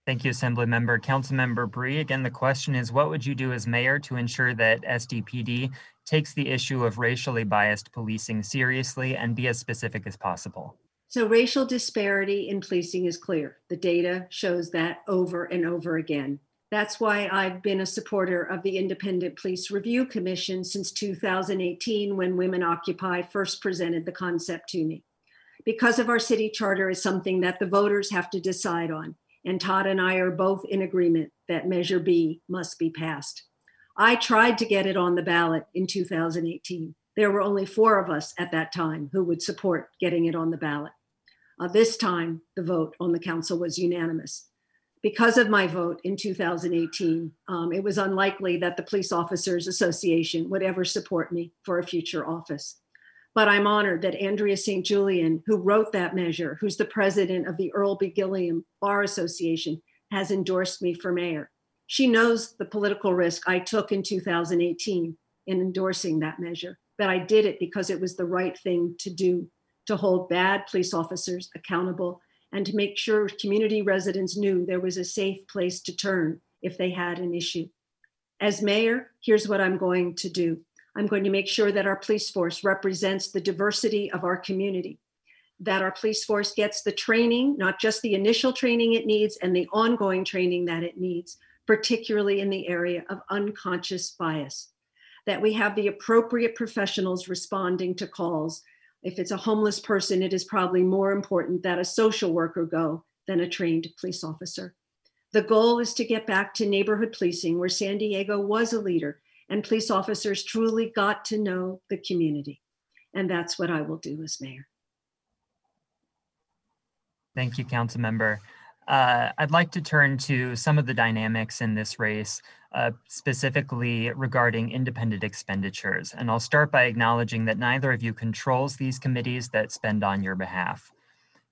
Thank you, Assembly Member. Councilmember Bry, again, the question is what would you do as mayor to ensure that SDPD takes the issue of racially biased policing seriously and be as specific as possible? So, racial disparity in policing is clear. The data shows that over and over again. That's why I've been a supporter of the Independent Police Review Commission since 2018 when Women Occupy first presented the concept to me. Because of our city charter is something that the voters have to decide on, and Todd and I are both in agreement that Measure B must be passed. I tried to get it on the ballot in 2018. There were only four of us at that time who would support getting it on the ballot. Uh, this time, the vote on the council was unanimous because of my vote in 2018, um, it was unlikely that the Police Officers Association would ever support me for a future office. But I'm honored that Andrea St. Julian, who wrote that measure, who's the president of the Earl B. Gilliam Bar Association, has endorsed me for mayor. She knows the political risk I took in 2018 in endorsing that measure, but I did it because it was the right thing to do to hold bad police officers accountable and to make sure community residents knew there was a safe place to turn if they had an issue. As mayor, here's what I'm going to do I'm going to make sure that our police force represents the diversity of our community, that our police force gets the training, not just the initial training it needs and the ongoing training that it needs, particularly in the area of unconscious bias, that we have the appropriate professionals responding to calls if it's a homeless person, it is probably more important that a social worker go than a trained police officer. The goal is to get back to neighborhood policing where San Diego was a leader and police officers truly got to know the community. And that's what I will do as mayor. Thank you, council member. Uh, I'd like to turn to some of the dynamics in this race, uh, specifically regarding independent expenditures. And I'll start by acknowledging that neither of you controls these committees that spend on your behalf.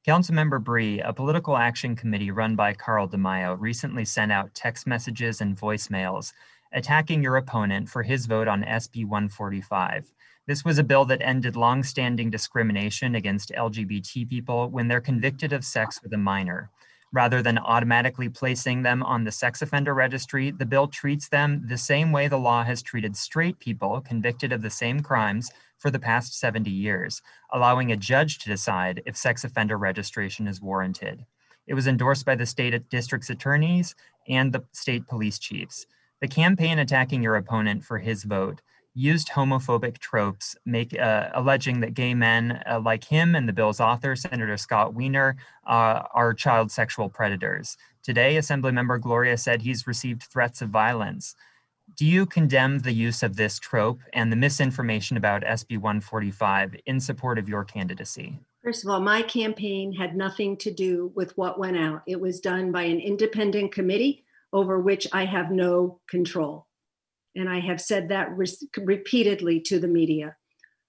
Councilmember Bry, a political action committee run by Carl DeMaio, recently sent out text messages and voicemails attacking your opponent for his vote on SB 145. This was a bill that ended longstanding discrimination against LGBT people when they're convicted of sex with a minor. Rather than automatically placing them on the sex offender registry, the bill treats them the same way the law has treated straight people convicted of the same crimes for the past 70 years, allowing a judge to decide if sex offender registration is warranted. It was endorsed by the state district's attorneys and the state police chiefs. The campaign attacking your opponent for his vote used homophobic tropes, make uh, alleging that gay men uh, like him and the bill's author, Senator Scott Wiener, uh, are child sexual predators. Today, Assemblymember Gloria said he's received threats of violence. Do you condemn the use of this trope and the misinformation about SB 145 in support of your candidacy? First of all, my campaign had nothing to do with what went out. It was done by an independent committee over which I have no control. And I have said that re- repeatedly to the media.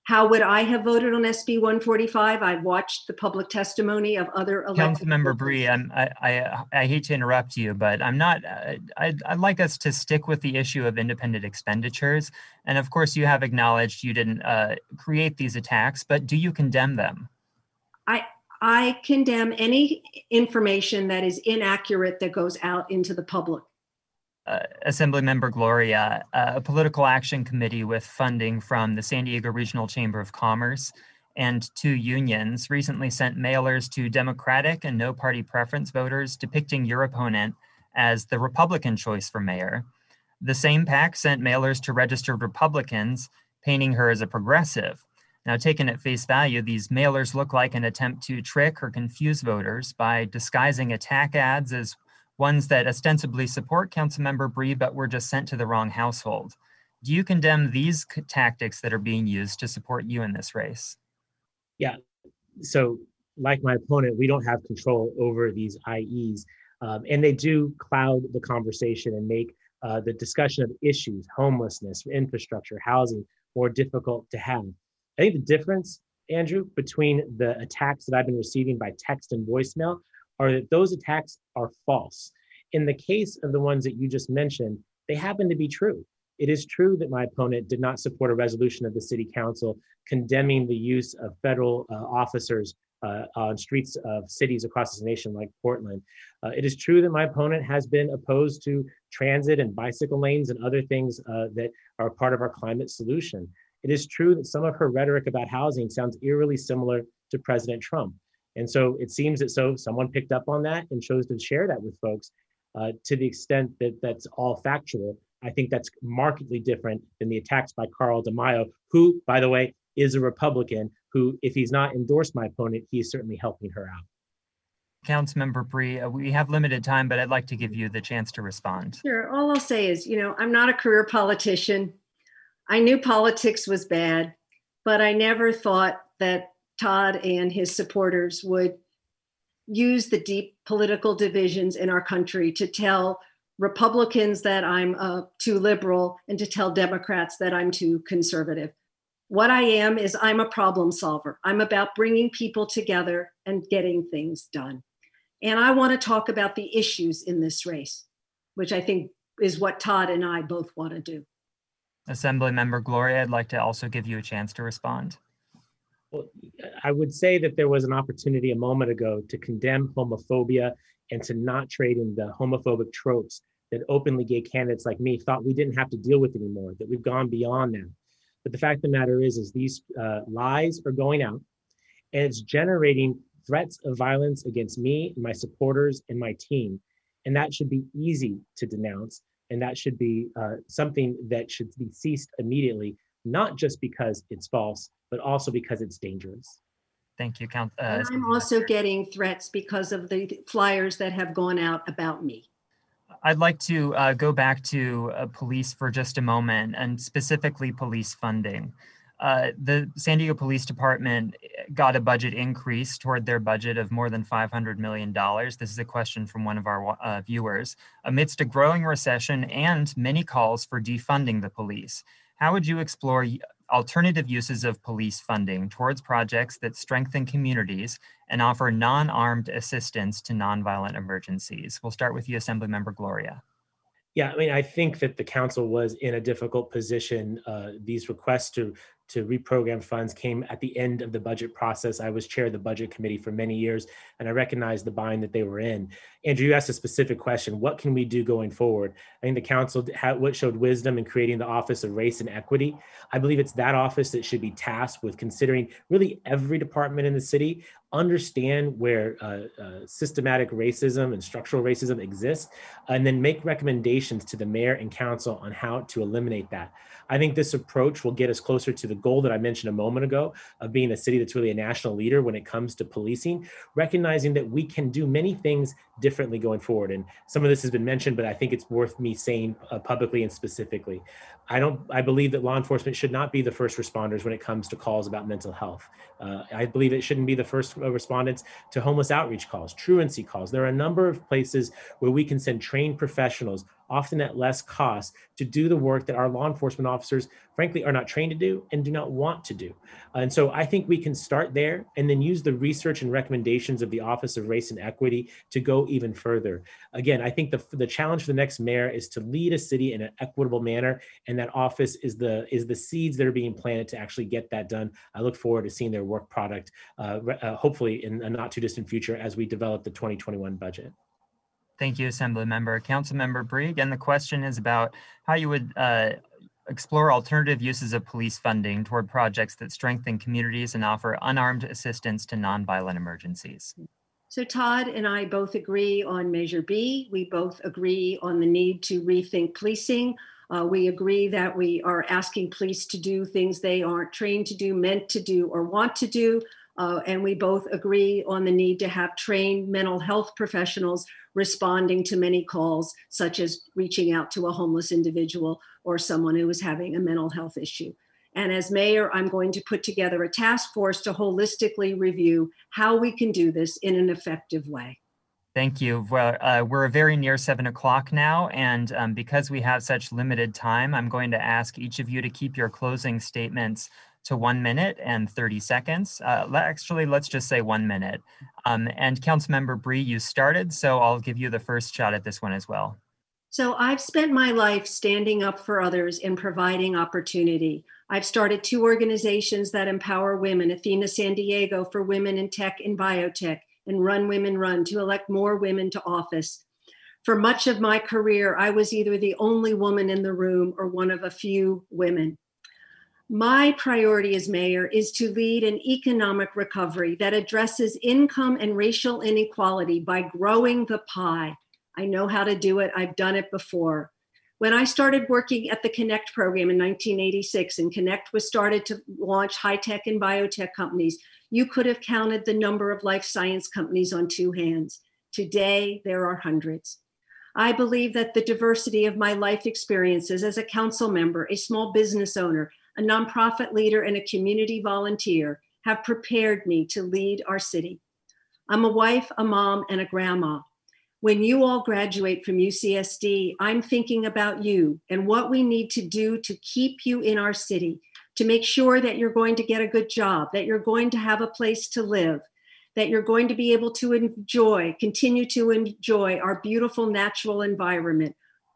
How would I have voted on SB 145? I've watched the public testimony of other elected. Councilmember Bry, I'm, I, I, I hate to interrupt you, but I'm not, uh, I'd, I'd like us to stick with the issue of independent expenditures. And of course, you have acknowledged you didn't uh, create these attacks, but do you condemn them? I, I condemn any information that is inaccurate that goes out into the public. Uh, Assemblymember Gloria, uh, a political action committee with funding from the San Diego Regional Chamber of Commerce and two unions recently sent mailers to Democratic and no party preference voters depicting your opponent as the Republican choice for mayor. The same PAC sent mailers to registered Republicans, painting her as a progressive. Now, taken at face value, these mailers look like an attempt to trick or confuse voters by disguising attack ads as ones that ostensibly support Councilmember Bry but were just sent to the wrong household. Do you condemn these tactics that are being used to support you in this race? Yeah. So like my opponent, we don't have control over these IEs. Um, and they do cloud the conversation and make uh, the discussion of issues, homelessness, infrastructure, housing, more difficult to have. I think the difference, Andrew, between the attacks that I've been receiving by text and voicemail are that those attacks are false. In the case of the ones that you just mentioned, they happen to be true. It is true that my opponent did not support a resolution of the city council condemning the use of federal uh, officers uh, on streets of cities across this nation like Portland. Uh, it is true that my opponent has been opposed to transit and bicycle lanes and other things uh, that are part of our climate solution. It is true that some of her rhetoric about housing sounds eerily similar to President Trump. And so it seems that so someone picked up on that and chose to share that with folks uh, to the extent that that's all factual. I think that's markedly different than the attacks by Carl DeMaio, who, by the way, is a Republican who, if he's not endorsed my opponent, he's certainly helping her out. Councilmember Bry, uh, we have limited time, but I'd like to give you the chance to respond. Sure. All I'll say is, you know, I'm not a career politician. I knew politics was bad, but I never thought that Todd and his supporters would use the deep political divisions in our country to tell Republicans that I'm uh, too liberal and to tell Democrats that I'm too conservative. What I am is I'm a problem solver. I'm about bringing people together and getting things done. And I want to talk about the issues in this race, which I think is what Todd and I both want to do. Assemblymember Gloria, I'd like to also give you a chance to respond. I would say that there was an opportunity a moment ago to condemn homophobia and to not trade in the homophobic tropes that openly gay candidates like me thought we didn't have to deal with anymore, that we've gone beyond now. But the fact of the matter is, is these uh, lies are going out and it's generating threats of violence against me my supporters and my team. And that should be easy to denounce. And that should be uh, something that should be ceased immediately, not just because it's false, but also because it's dangerous. Thank you, Count. Uh, And I'm also getting threats because of the flyers that have gone out about me. I'd like to uh, go back to uh, police for just a moment and specifically police funding. Uh, the San Diego Police Department got a budget increase toward their budget of more than $500 million. This is a question from one of our uh, viewers. Amidst a growing recession and many calls for defunding the police, how would you explore alternative uses of police funding towards projects that strengthen communities and offer non-armed assistance to nonviolent emergencies. We'll start with you, Assemblymember Gloria. Yeah, I mean, I think that the council was in a difficult position. Uh, these requests to to reprogram funds came at the end of the budget process. I was chair of the budget committee for many years, and I recognized the bind that they were in. Andrew, you asked a specific question: What can we do going forward? I think the council had what showed wisdom in creating the Office of Race and Equity. I believe it's that office that should be tasked with considering really every department in the city understand where uh, uh, systematic racism and structural racism exists, and then make recommendations to the mayor and council on how to eliminate that. I think this approach will get us closer to the goal that I mentioned a moment ago of being a city that's really a national leader when it comes to policing, recognizing that we can do many things differently going forward. And some of this has been mentioned, but I think it's worth me saying uh, publicly and specifically. I don't. I believe that law enforcement should not be the first responders when it comes to calls about mental health. Uh, I believe it shouldn't be the first respondents to homeless outreach calls, truancy calls. There are a number of places where we can send trained professionals often at less cost, to do the work that our law enforcement officers, frankly, are not trained to do and do not want to do. And so I think we can start there and then use the research and recommendations of the Office of Race and Equity to go even further. Again, I think the, the challenge for the next mayor is to lead a city in an equitable manner, and that office is the is the seeds that are being planted to actually get that done. I look forward to seeing their work product, uh, uh, hopefully in a not too distant future as we develop the 2021 budget. Thank you, Assembly Member. Council Member Bry, and the question is about how you would uh, explore alternative uses of police funding toward projects that strengthen communities and offer unarmed assistance to nonviolent emergencies. So Todd and I both agree on Measure B. We both agree on the need to rethink policing. Uh, we agree that we are asking police to do things they aren't trained to do, meant to do, or want to do. Uh, and we both agree on the need to have trained mental health professionals responding to many calls, such as reaching out to a homeless individual or someone who is having a mental health issue. And as mayor, I'm going to put together a task force to holistically review how we can do this in an effective way. Thank you. Well, uh, we're very near seven o'clock now, and um, because we have such limited time, I'm going to ask each of you to keep your closing statements to one minute and 30 seconds. Uh, actually, let's just say one minute. Um, and Councilmember Bry, you started, so I'll give you the first shot at this one as well. So I've spent my life standing up for others and providing opportunity. I've started two organizations that empower women, Athena San Diego for women in tech and biotech, and Run Women Run to elect more women to office. For much of my career, I was either the only woman in the room or one of a few women. My priority as mayor is to lead an economic recovery that addresses income and racial inequality by growing the pie. I know how to do it, I've done it before. When I started working at the Connect program in 1986, and Connect was started to launch high tech and biotech companies, you could have counted the number of life science companies on two hands. Today, there are hundreds. I believe that the diversity of my life experiences as a council member, a small business owner, a nonprofit leader, and a community volunteer have prepared me to lead our city. I'm a wife, a mom, and a grandma. When you all graduate from UCSD, I'm thinking about you and what we need to do to keep you in our city, to make sure that you're going to get a good job, that you're going to have a place to live, that you're going to be able to enjoy, continue to enjoy our beautiful natural environment,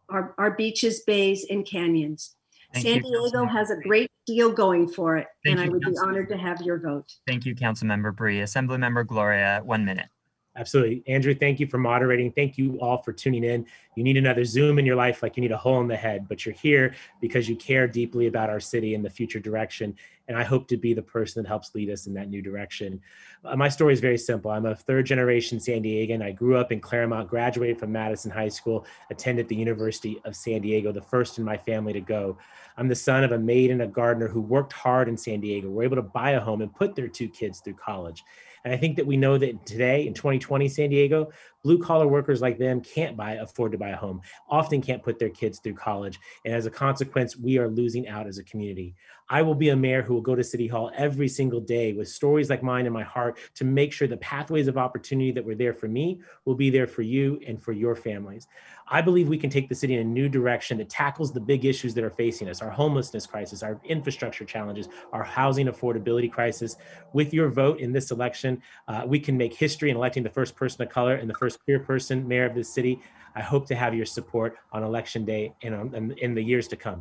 our, our beaches, bays, and canyons. Thank San you, Diego has a great deal going for it, Thank and you, I would be honored to have your vote. Thank you, Councilmember Bry. Assemblymember Gloria, one minute. Absolutely. Andrew, thank you for moderating. Thank you all for tuning in. You need another Zoom in your life like you need a hole in the head, but you're here because you care deeply about our city and the future direction. And I hope to be the person that helps lead us in that new direction. Uh, my story is very simple. I'm a third generation San Diegan. I grew up in Clairemont, graduated from Madison High School, attended the University of San Diego, the first in my family to go. I'm the son of a maid and a gardener who worked hard in San Diego, were able to buy a home and put their two kids through college. And I think that we know that today in 2020 San Diego, blue collar workers like them can't buy afford to buy a home, often can't put their kids through college. And as a consequence, we are losing out as a community. I will be a mayor who will go to City Hall every single day with stories like mine in my heart to make sure the pathways of opportunity that were there for me will be there for you and for your families. I believe we can take the city in a new direction that tackles the big issues that are facing us our homelessness crisis, our infrastructure challenges, our housing affordability crisis. With your vote in this election, uh, we can make history in electing the first person of color and the first queer person mayor of this city. I hope to have your support on election day and in the years to come.